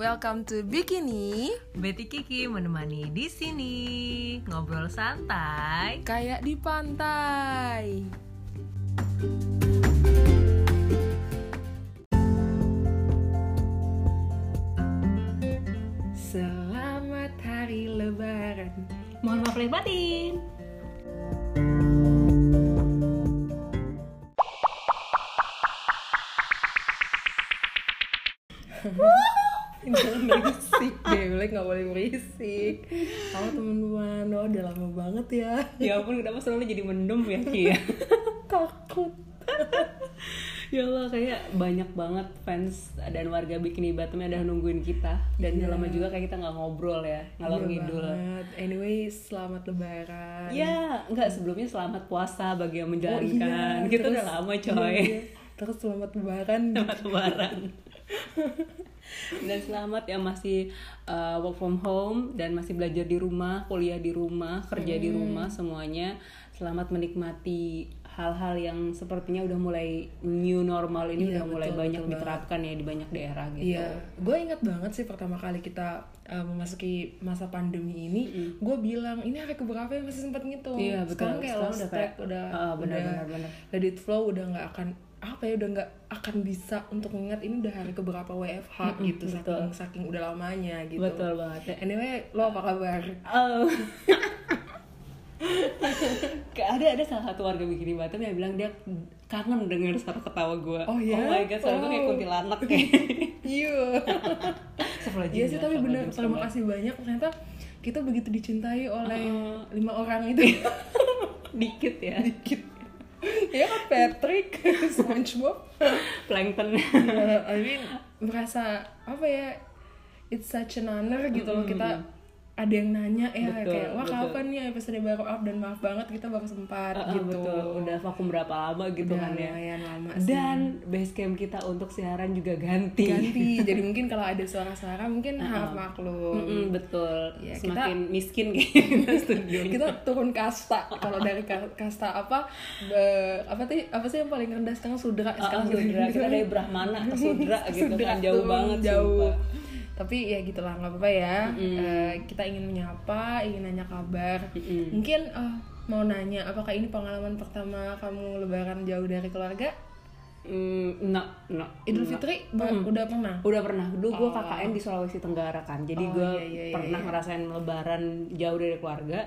Welcome to Bikini Betty Kiki menemani di sini ngobrol santai. Kayak di pantai Selamat hari lebaran Mohon maaf lahir batin. Berisik deh, boleh nggak boleh berisik Halo teman-teman, oh udah lama banget ya Ya ampun kenapa selalu jadi mendem ya Ki ya? Takut ya Allah kayak banyak banget fans dan warga Bikini yang udah nungguin kita dan udah lama juga kayak kita nggak ngobrol ya ngalor Iya ngidul. Anyway, selamat lebaran Ya, enggak sebelumnya selamat puasa bagi yang Oh menjalankan. iya, kita terus- udah lama iya, coy. iya. Terus selamat lebaran Selamat lebaran. dan selamat yang masih uh, work from home dan masih belajar di rumah, kuliah di rumah, kerja di rumah semuanya. Selamat menikmati hal-hal yang sepertinya udah mulai new normal ini Iya, udah mulai betul, banyak betul diterapkan ya di banyak daerah gitu. Iya, gue ingat banget sih pertama kali kita uh, memasuki masa pandemi ini, gue bilang ini hari keberapa ya masih sempat ngitung. Iya, betul. Sekarang kayak Sekarang lost udah track, kayak, udah, ah, benar, udah benar, benar. let it flow, udah nggak akan apa ya, udah nggak akan bisa untuk mengingat ini udah hari keberapa WFH gitu, saking saking udah lamanya gitu. Betul banget. ya. Anyway, lo apa kabar? Oh. Ada ada salah satu warga bikini Batam yang bilang dia kangen denger suara ketawa gue. Oh, ya? Oh my god, suara gue kayak Oh. kuntilanak kayak. Iya. Iya sih, tapi bener terima kasih banyak ternyata kita begitu dicintai oleh lima orang itu. Dikit ya. Dikit. Ya kan Patrick, SpongeBob. Plankton. Ya, I mean merasa apa ya? It's such an honor gitu loh kita ada yang nanya ya Betul, kayak wah betul. kapan nih episode baru up dan maaf banget kita baru sempat Ah, gitu. Betul. Udah vakum berapa lama gitu Udah kan ya. lama sih. Dan base camp kita untuk siaran juga ganti. ganti. Jadi mungkin kalau ada suara-suara mungkin harap maklum. Mm-mm, betul. Ya, Semakin miskin kayaknya studionya. kita turun kasta kalau dari ka- kasta apa be- apa sih apa sih yang paling rendah sekarang sudra Ah, sekarang Sudra. Kita dari Brahmana ke Sudra gitu Sudra kan jauh banget jauh sumpah. Tapi ya gitulah nggak apa-apa ya. Eh, kita ingin menyapa ingin nanya kabar. Mungkin eh, mau nanya apakah ini pengalaman pertama kamu lebaran jauh dari keluarga? Mm, no, no. Idul Fitri? Ber- udah pernah? Udah pernah. Dulu gue KKN di Sulawesi Tenggara kan. Jadi Oh, gue iya, iya, iya, pernah ngerasain lebaran jauh dari keluarga.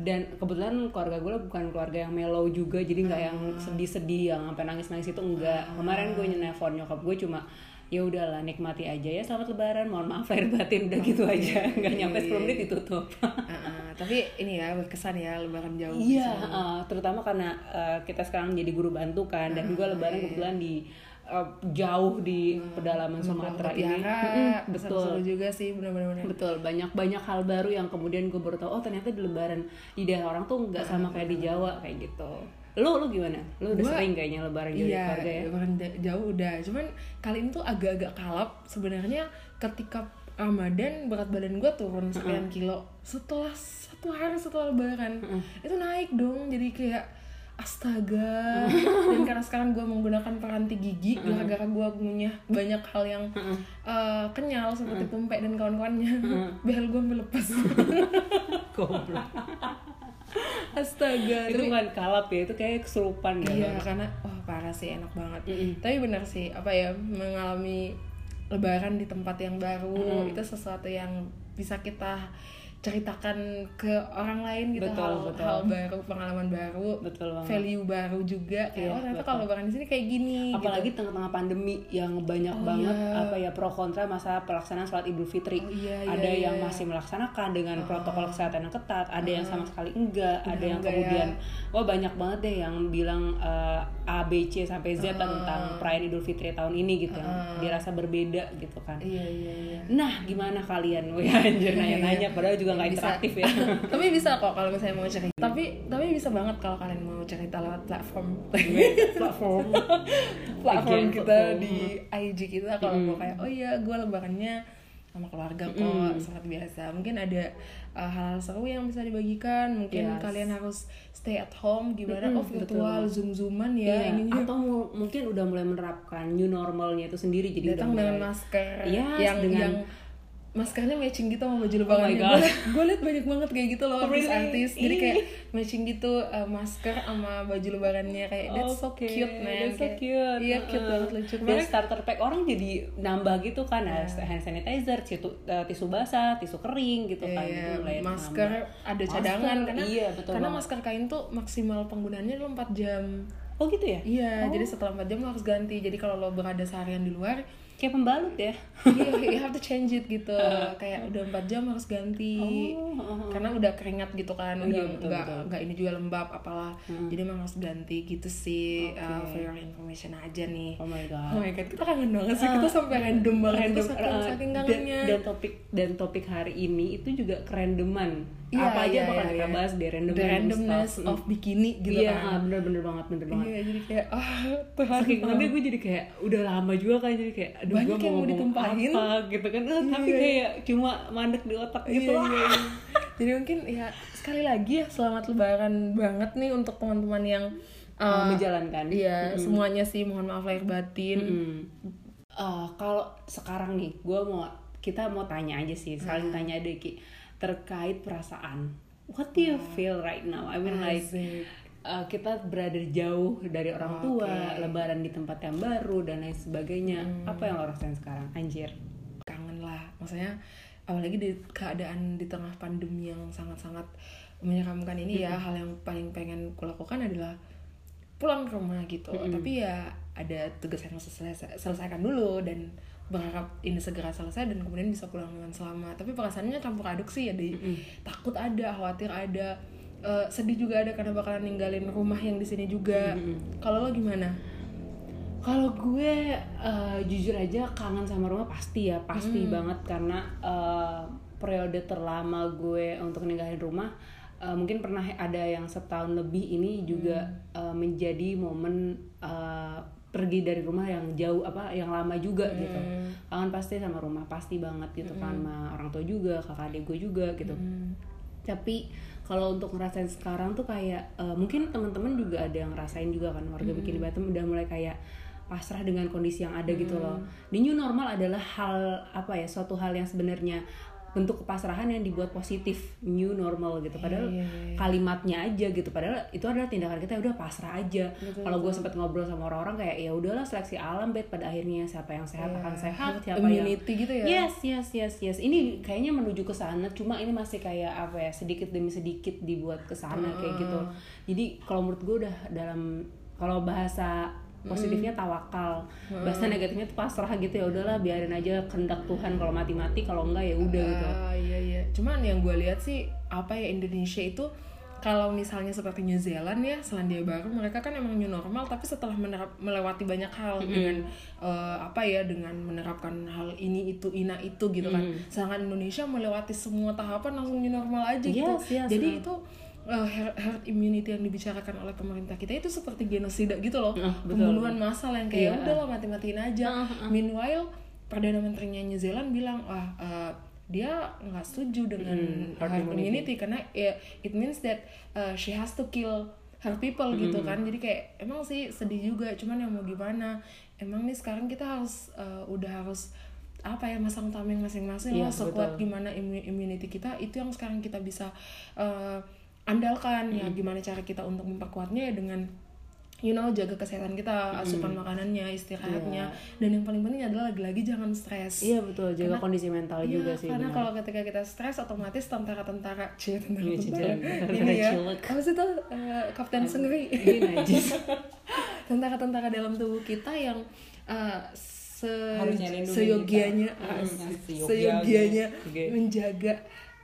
Dan kebetulan keluarga gue bukan keluarga yang mellow juga. Jadi nggak yang sedih-sedih yang sampai nangis-nangis itu enggak. Kemarin gue nelfon nyokap gue cuma ya udahlah nikmati aja ya selamat lebaran mohon maaf lahir batin udah gitu aja nggak nyampe 10 menit ditutup Ah, ah. tapi ini ya berkesan ya lebaran jauh Iya, uh, terutama karena uh, kita sekarang jadi guru bantu kan, dan juga lebaran kebetulan di uh, jauh di pedalaman Sumatera ini. Mm-mm, betul. juga sih bener-bener Betul, banyak banyak hal baru yang kemudian gue baru tahu oh ternyata di lebaran di daerah orang tuh nggak sama kayak di Jawa kayak gitu. Lu lu gimana? Lu udah Gua- sering kayaknya lebaran jauh Iya, keluarga ya? lebaran jauh udah. Cuman kali ini tuh agak-agak kalap. Sebenarnya ketika Ramadan berat badan gue turun sekian kilo. Setelah satu hari setelah lebaran itu naik dong. Jadi kayak astaga. Dan karena sekarang gue menggunakan peranti gigi gara-gara gue punya banyak hal yang eh, kenyal seperti pempek dan kawan-kawannya. Behel gue melepas. Goblok. Astaga. itu Tapi- bukan kalap ya, itu kayak kesurupan ya. Iya karena wah parah sih enak banget. Tapi benar sih apa ya mengalami lebaran di tempat yang baru itu sesuatu yang bisa kita ceritakan ke orang lain gitu Betul, hal, betul. hal baru pengalaman baru Betul banget. value baru juga kayak Iya, oh ternyata betul. kalau lebaran di sini kayak gini apalagi gitu. tengah-tengah pandemi yang banyak Oh, banget iya. apa ya pro kontra masa pelaksanaan sholat idul fitri Oh, iya, ada iya, yang iya. masih melaksanakan dengan protokol kesehatan yang ketat ada yang sama sekali enggak ada yang enggak kemudian ya. wah banyak banget deh yang bilang eh, A B C sampai Z lah tentang perayaan idul fitri tahun ini gitu yang dirasa berbeda gitu kan Iya iya iya. nah gimana kalian Wih anjir nanya-nanya padahal juga nggak Bisa. interaktif ya tapi bisa kok kalau misalnya mau cerita. Tapi tapi bisa banget kalau kalian mau cerita lewat platform platform platform Again, kita platform. di IG kita kalau mau kayak oh iya gue lebarannya sama keluarga kok sangat biasa mungkin ada uh, hal-hal seru yang bisa dibagikan mungkin Yes. kalian harus stay at home gimana oh betul. virtual zoom zooman ya Iya, ini atau mu- mungkin udah mulai menerapkan new normalnya itu sendiri jadi datang dengan mulai- masker Yes, yang dengan yang maskernya matching gitu sama baju Oh lebarannya God. gue gue liat banyak banget kayak gitu loh Really? artis-artis jadi Ih. kayak matching gitu uh, masker sama baju lebarannya kayak that's so Oke, cute man that's so cute. iya cute banget lucu Dan kemarin starter pack orang jadi nambah gitu kan, ada hand sanitizer, tisu, eh, tisu basah, tisu kering gitu kan. Iya, gitu, mulai masker nambah. ada Masker, cadangan karena iya, betul karena banget. masker kain tuh maksimal penggunaannya lo 4 jam Oh gitu ya? iya jadi setelah 4 jam lo harus ganti jadi kalau lo berada seharian di luar Kayak pembalut ya? iya you have to change it gitu kayak udah 4 jam harus ganti Oh, oh, oh. karena udah keringat gitu kan Iya, udah betul, nggak nggak ini juga lembab apalah jadi emang harus ganti gitu sih uh, for your information aja nih Oh my oh god. my god kita kangen banget sih kita sampai random banget Random, saking, eh, saking dan, kangennya dan topik dan topik hari ini itu juga kerandoman. Iya, Apa aja iya, bakal iya, kita iya. bahas di random The randomness stuff. of bikini gitu iya, kan bener-bener banget, bener banget. iya jadi kayak ah Tuhan Saking kangennya gue jadi kayak udah lama juga kan jadi kayak aduh Banyak yang mau ditumpahin. apa gitu kan Eh, tapi Iya. kayak cuma mandek di otak gitu iya, iya. Jadi mungkin ya sekali lagi ya selamat lebaran banget nih untuk teman-teman yang Uh, uh, menjalankan Iya, semuanya sih mohon maaf lahir batin. Hmm. Eh, kalau sekarang nih gue mau kita mau tanya aja sih saling Hmm. tanya deh Ki terkait perasaan what do you feel right now I mean like Eh, kita berada jauh dari orang tua lebaran di tempat yang baru dan lain sebagainya. Hmm. apa yang lo rasain sekarang? Anjir. Kangen lah, maksudnya apalagi di keadaan di tengah pandemi yang sangat-sangat menyeramkan ini ya, hal yang paling pengen kulakukan adalah pulang ke rumah gitu. Tapi ya ada tugas yang harus selesai, selesaikan dulu dan berharap ini segera selesai dan kemudian bisa pulang dengan selamat. Tapi perasaannya campur aduk sih, ada takut ada, khawatir ada, eh, sedih juga ada karena bakalan ninggalin rumah yang di sini juga. Kalau lo gimana? Kalau gue eh, jujur aja kangen sama rumah pasti ya, pasti banget karena eh, periode terlama gue untuk ninggalin rumah eh, mungkin pernah ada yang setahun lebih ini juga eh, menjadi momen eh, pergi dari rumah yang jauh apa yang lama juga gitu. Kangen pasti sama rumah, pasti banget gitu kan sama orang tua juga, kakak adik gue juga gitu tapi kalau untuk ngerasain sekarang tuh kayak eh, mungkin teman-teman juga ada yang ngerasain juga kan warga bikin di Batam udah mulai kayak pasrah dengan kondisi yang ada gitu loh. The new normal adalah hal apa ya suatu hal yang sebenarnya bentuk kepasrahan yang dibuat positif new normal gitu padahal Iya, iya, iya. kalimatnya aja gitu padahal itu adalah tindakan kita ya udah pasrah aja kalau gue sempet ngobrol sama orang-orang kayak ya udahlah seleksi alam bet pada akhirnya siapa yang sehat akan sehat siapa yang Immunity gitu ya? Yes, yes, yes, yes. Ini kayaknya menuju ke sana, cuma ini masih kayak apa ya, sedikit demi sedikit dibuat ke sana kayak gitu. Jadi kalau menurut gue udah dalam kalau bahasa positifnya tawakal, bahasa negatifnya tuh pasrah gitu ya udahlah biarin aja kehendak Tuhan. Kalau mati-mati kalau enggak ya udah gitu. Ah, iya iya. Cuman yang gue lihat sih apa ya Indonesia itu kalau misalnya seperti New Zealand ya Selandia Baru mereka kan emang new normal tapi setelah menerap, melewati banyak hal dengan eh, apa ya dengan menerapkan hal ini itu ina itu gitu kan. Sedangkan Indonesia melewati semua tahapan langsung new normal aja gitu. Yes, yes, jadi itu eh, herd, immunity yang dibicarakan oleh pemerintah kita itu seperti genosida gitu loh. Betul. pembunuhan massal yang kayak Iya. udah lah mati-matiin aja. Meanwhile perdana menterinya New Zealand bilang wah eh, dia nggak setuju dengan herd herd immunity. karena ya it means that uh, she has to kill her people gitu kan. Jadi kayak emang sih sedih juga cuman yang mau gimana? Emang nih sekarang kita harus uh, udah harus apa ya masang tameng masing-masing Iya, lah sekuat gimana immu- immunity kita. Itu yang sekarang kita bisa uh, andalkan ya gimana cara kita untuk memperkuatnya ya dengan you know jaga kesehatan kita asupan makanannya istirahatnya. Dan yang paling penting adalah lagi-lagi jangan stres. Iya betul, jaga kondisi mental Iya, juga sih. karena kalau ketika kita stres otomatis tentara-tentara cie Iya, tentara-tentara tentara ini ya apa sih tuh eh, kapten Ini najis. tentara-tentara dalam tubuh kita yang eh, se seyogianya se- seyogianya. menjaga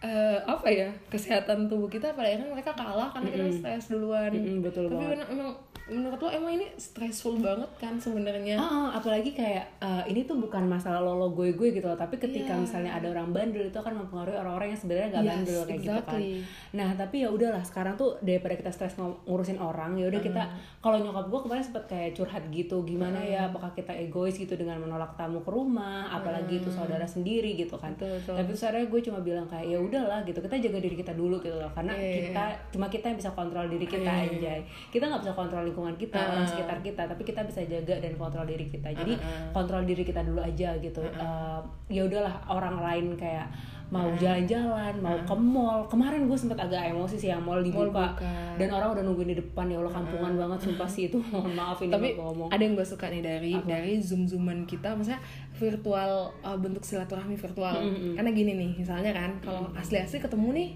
eh, apa ya kesehatan tubuh kita pada akhirnya mereka kalah karena kita stres duluan Mm-mm, betul tapi banget. emang menurut lo emang ini stressful banget kan sebenarnya Ah, ah, apalagi kayak eh, ini tuh bukan masalah lo lo gue gue gitu loh, tapi ketika Iya. misalnya ada orang bandel itu akan mempengaruhi orang-orang yang sebenarnya nggak Yes, bandel kayak gitu kan. exactly. Nah tapi ya udahlah sekarang tuh daripada kita stres ng- ngurusin orang ya udah kita kalau nyokap gue kemarin sempet kayak curhat gitu gimana ya apakah kita egois gitu dengan menolak tamu ke rumah, apalagi itu saudara sendiri gitu kan. Betul, betul. Tapi saudara gue cuma bilang kayak ya udahlah gitu kita jaga diri kita dulu gitu loh karena Iya, iya, kita cuma kita yang bisa kontrol diri kita Iya, iya, iya. anjay kita nggak bisa kontrol lingkungan kita Ah. orang sekitar kita tapi kita bisa jaga dan kontrol diri kita jadi Ah, ah. kontrol diri kita dulu aja gitu Eh, ya udahlah orang lain kayak mau Ah. jalan-jalan mau ke mall. Kemarin gue sempet agak emosi sih yang mall dibuka. Buka. Ah, dan orang udah nungguin di depan ya Allah kampungan banget sumpah sih itu mohon maaf ini tapi ngomong. ada yang gue suka nih dari dari zoom zooman kita maksudnya virtual uh, bentuk silaturahmi virtual. Karena gini nih misalnya kan kalau asli asli ketemu nih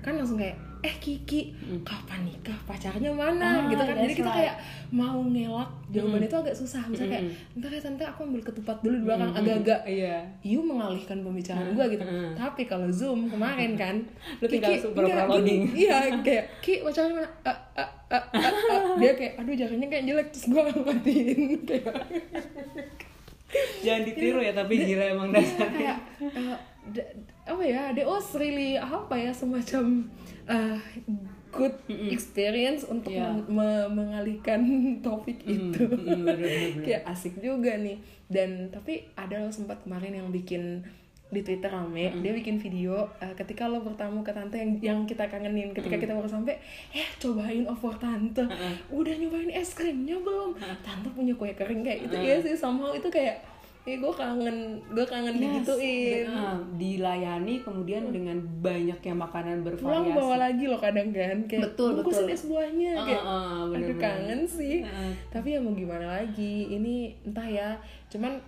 kan langsung kayak eh Kiki kapan nikah? Pacarnya mana? Ah, gitu kan. Jadi kita right. kayak mau ngelak. Jawaban itu agak susah. Misalnya kayak ntar ya tante aku ambil ketupat dulu di belakang. Agak-agak iya. you mengalihkan pembicaraan gue gitu. Tapi kalau zoom kemarin kan Lu tinggal super enggak, gini, iya kayak ki pacarnya mana? Ah, ah, ah, ah, ah. dia kayak aduh jalannya kayak jelek. Terus gue matiin kayak jangan ditiru ya tapi gila emang dasar kayak d- apa ya they was really apa ya semacam eh, good experience untuk Iya. men- me- mengalihkan topik itu. mm, bener, bener, bener. kayak asik juga nih. Dan tapi ada loh sempat kemarin yang bikin di Twitter rame dia bikin video eh, ketika lo bertamu ke tante yang yang kita kangenin ketika kita baru sampai eh cobain opor tante. Udah nyobain es krimnya belum? Tante punya kue kering kayak itu ya sih somehow itu kayak eh gue kangen gue kangen Yes, digituin benar. dilayani kemudian dengan banyaknya makanan pulang bervariasi bawa lagi loh kadang kan kayak Betul, bungkusin betul. es buahnya Ah, kayak ah, ah, bener, aduh bener. kangen sih Ah. tapi ya mau gimana lagi ini entah ya cuman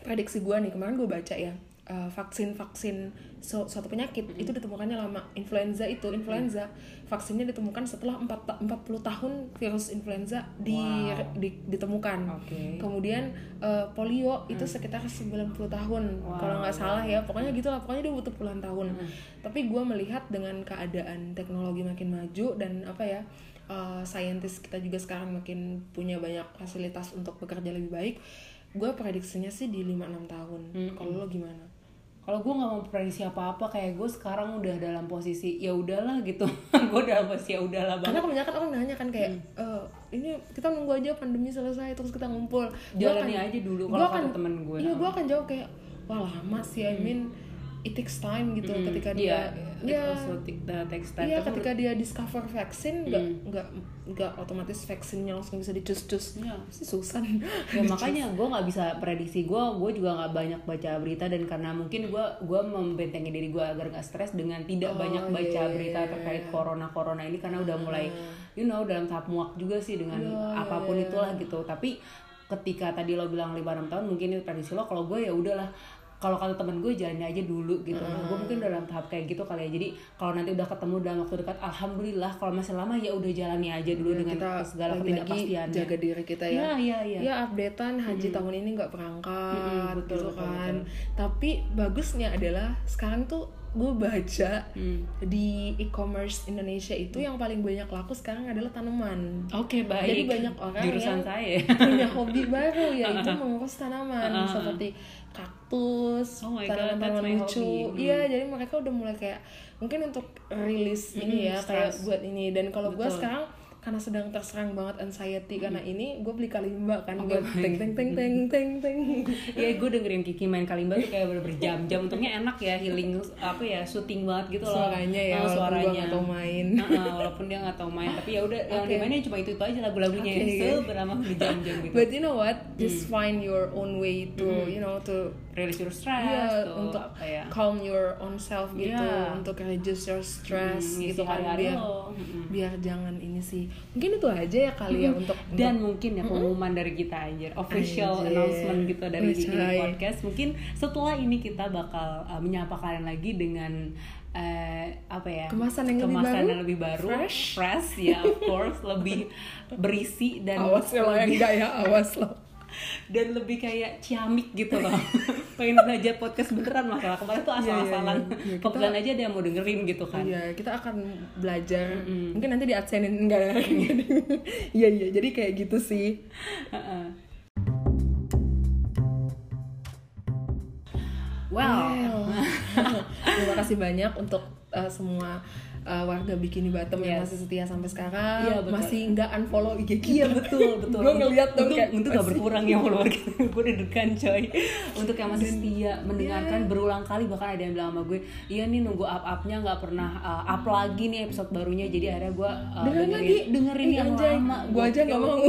prediksi gue nih kemarin gue baca ya eh, vaksin-vaksin su- suatu penyakit itu ditemukannya lama. Influenza itu influenza vaksinnya ditemukan setelah 4, ta- 40 tahun virus influenza di, Wow. di- ditemukan. Oke. kemudian eh, polio itu sekitar 90 tahun kalau nggak salah ya. Pokoknya gitulah pokoknya dia butuh puluhan tahun. Tapi gue melihat dengan keadaan teknologi makin maju dan apa ya eh, saintis kita juga sekarang makin punya banyak fasilitas untuk bekerja lebih baik gue prediksinya sih di 5-6 tahun. Kalau lo gimana kalau gue nggak mau prediksi apa-apa kayak gue sekarang udah dalam posisi ya udahlah gitu. Gue dalam posisi ya udahlah karena banget. kebanyakan orang nanya kan kayak "Eh, ini kita nunggu aja pandemi selesai terus kita ngumpul. Gua Jalani aja dulu kalau kata temen gue. iya gue akan jawab kayak wah lama sih I mean it takes time gitu ketika dia Iya, ya it also take- that takes time. Tapi ketika dia discover vaksin, nggak nggak nggak otomatis vaksinnya langsung bisa dicus-cus. Iya. Susah. ya makanya gue nggak bisa prediksi gue gue juga nggak banyak baca berita dan karena mungkin gue gue membentengi diri gue agar nggak stres dengan tidak Oh, banyak iya, baca iya, berita terkait corona corona ini karena udah mulai you know dalam tahap muak juga sih dengan Iya, apa pun iya, itulah gitu tapi ketika tadi lo bilang 5-6 tahun mungkin itu prediksi lo kalau gue ya udahlah kalau kata temen gue jalannya aja dulu gitu nah gue mungkin dalam tahap kayak gitu kali ya jadi kalau nanti udah ketemu dalam waktu dekat alhamdulillah kalau masih lama ya udah jalani aja dulu dengan kita segala lagi-lagi ketidakpastiannya jaga diri kita ya. Iya, iya, iya. Ya updatean haji tahun ini nggak berangkat Mm-mm, betul, gitu betul, kan. Tapi bagusnya adalah sekarang tuh gue baca Hmm. di e-commerce Indonesia itu yang paling banyak laku sekarang adalah tanaman. Oke baik. Jadi banyak orang jurusan yang saya. punya hobi baru yaitu mengurus tanaman seperti kaktus, Oh my God, tanaman-tanaman lucu. hobby. Hmm. Iya, jadi mereka udah mulai kayak mungkin untuk rilis ini ya kayak stress. buat ini dan kalau gue sekarang karena sedang terserang banget anxiety karena ini gue beli kalimba kan Oke, buat teng teng teng teng teng teng Iya, gue dengerin Kiki main kalimba tuh kayak bener berjam-jam. Untungnya enak ya, healing apa ya, syuting banget gitu loh. suaranya ya Oh, suaranya. tahu main Heeh, walaupun dia nggak tahu main, tapi ya udah yang Oke. dimainin cuma itu itu aja lagu-lagunya okay. selama berjam-jam gitu. but you know what just Hmm. find your own way to you know to Release your stress Iya, tuh untuk apa ya? calm your own self gitu, Iya. untuk reduce your stress Hmm, gitu kan biar lo. Biar jangan ini sih. Mungkin itu aja ya kali ya untuk dan mungkin ya pengumuman dari kita anjir official Anjir. announcement gitu dari Gigi coy. podcast mungkin setelah ini kita bakal uh, menyapa kalian lagi dengan eh, apa ya Kemasan yang lebih kemasan baru, yang lebih baru fresh. ya of course lebih berisi dan awas ya lo yang lebih, enggak ya, awas lo. Dan lebih kayak ciamik gitu loh pengen belajar podcast beneran masalah kemarin tuh Iya, iya, asal-asalan iya. Iya, kita- kebetulan aja ada yang mau dengerin gitu kan Iya, kita akan belajar. Mungkin nanti di adsenin enggak ya. Iya, iya. Jadi kayak gitu sih. Heeh. Well, Terima kasih banyak untuk uh, semua uh, warga Bikini Bottom yang Yes. masih setia sampai sekarang Iya, betul. masih nggak unfollow IG kita Iya betul betul. gue ngeliat dong untuk, kayak untuk gak berkurang ya follower kita. gue deg-degan coy. Untuk yang masih setia mendengarkan berulang kali bahkan ada yang bilang sama gue, iya nih nunggu up upnya nggak pernah uh, up lagi nih episode barunya. Jadi akhirnya gue uh, dengerin lagi dengerin Ih, yang anjay. lama. gue aja nggak mau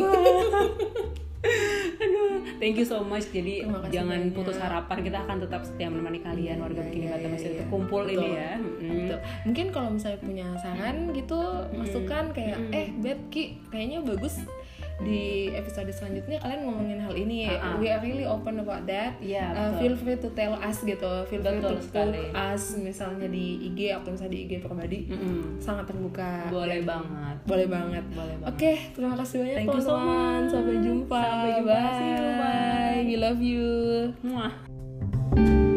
Aduh, thank you so much. Jadi jangan banyak. putus harapan. Kita akan tetap setia menemani kalian warga Bikini iya, Bottom iya, masih iya. kumpul Betul. ini ya. Mm-mm. Mungkin kalau misalnya punya saran gitu, masukan kayak eh Bet Ki, kayaknya bagus di episode selanjutnya kalian ngomongin hal ini. Ha-ha. We are really open about that. Iya, Uh, betul. feel free to tell us gitu. Feel free to sekali. us misalnya di IG atau misalnya di IG pribadi. Mm-mm. Sangat terbuka. Boleh banget. Boleh banget. Boleh banget. Oke, terima kasih banyak Thank you so. Sampai jumpa. Sampai jumpa. Bye. Bye. We love you. Muah.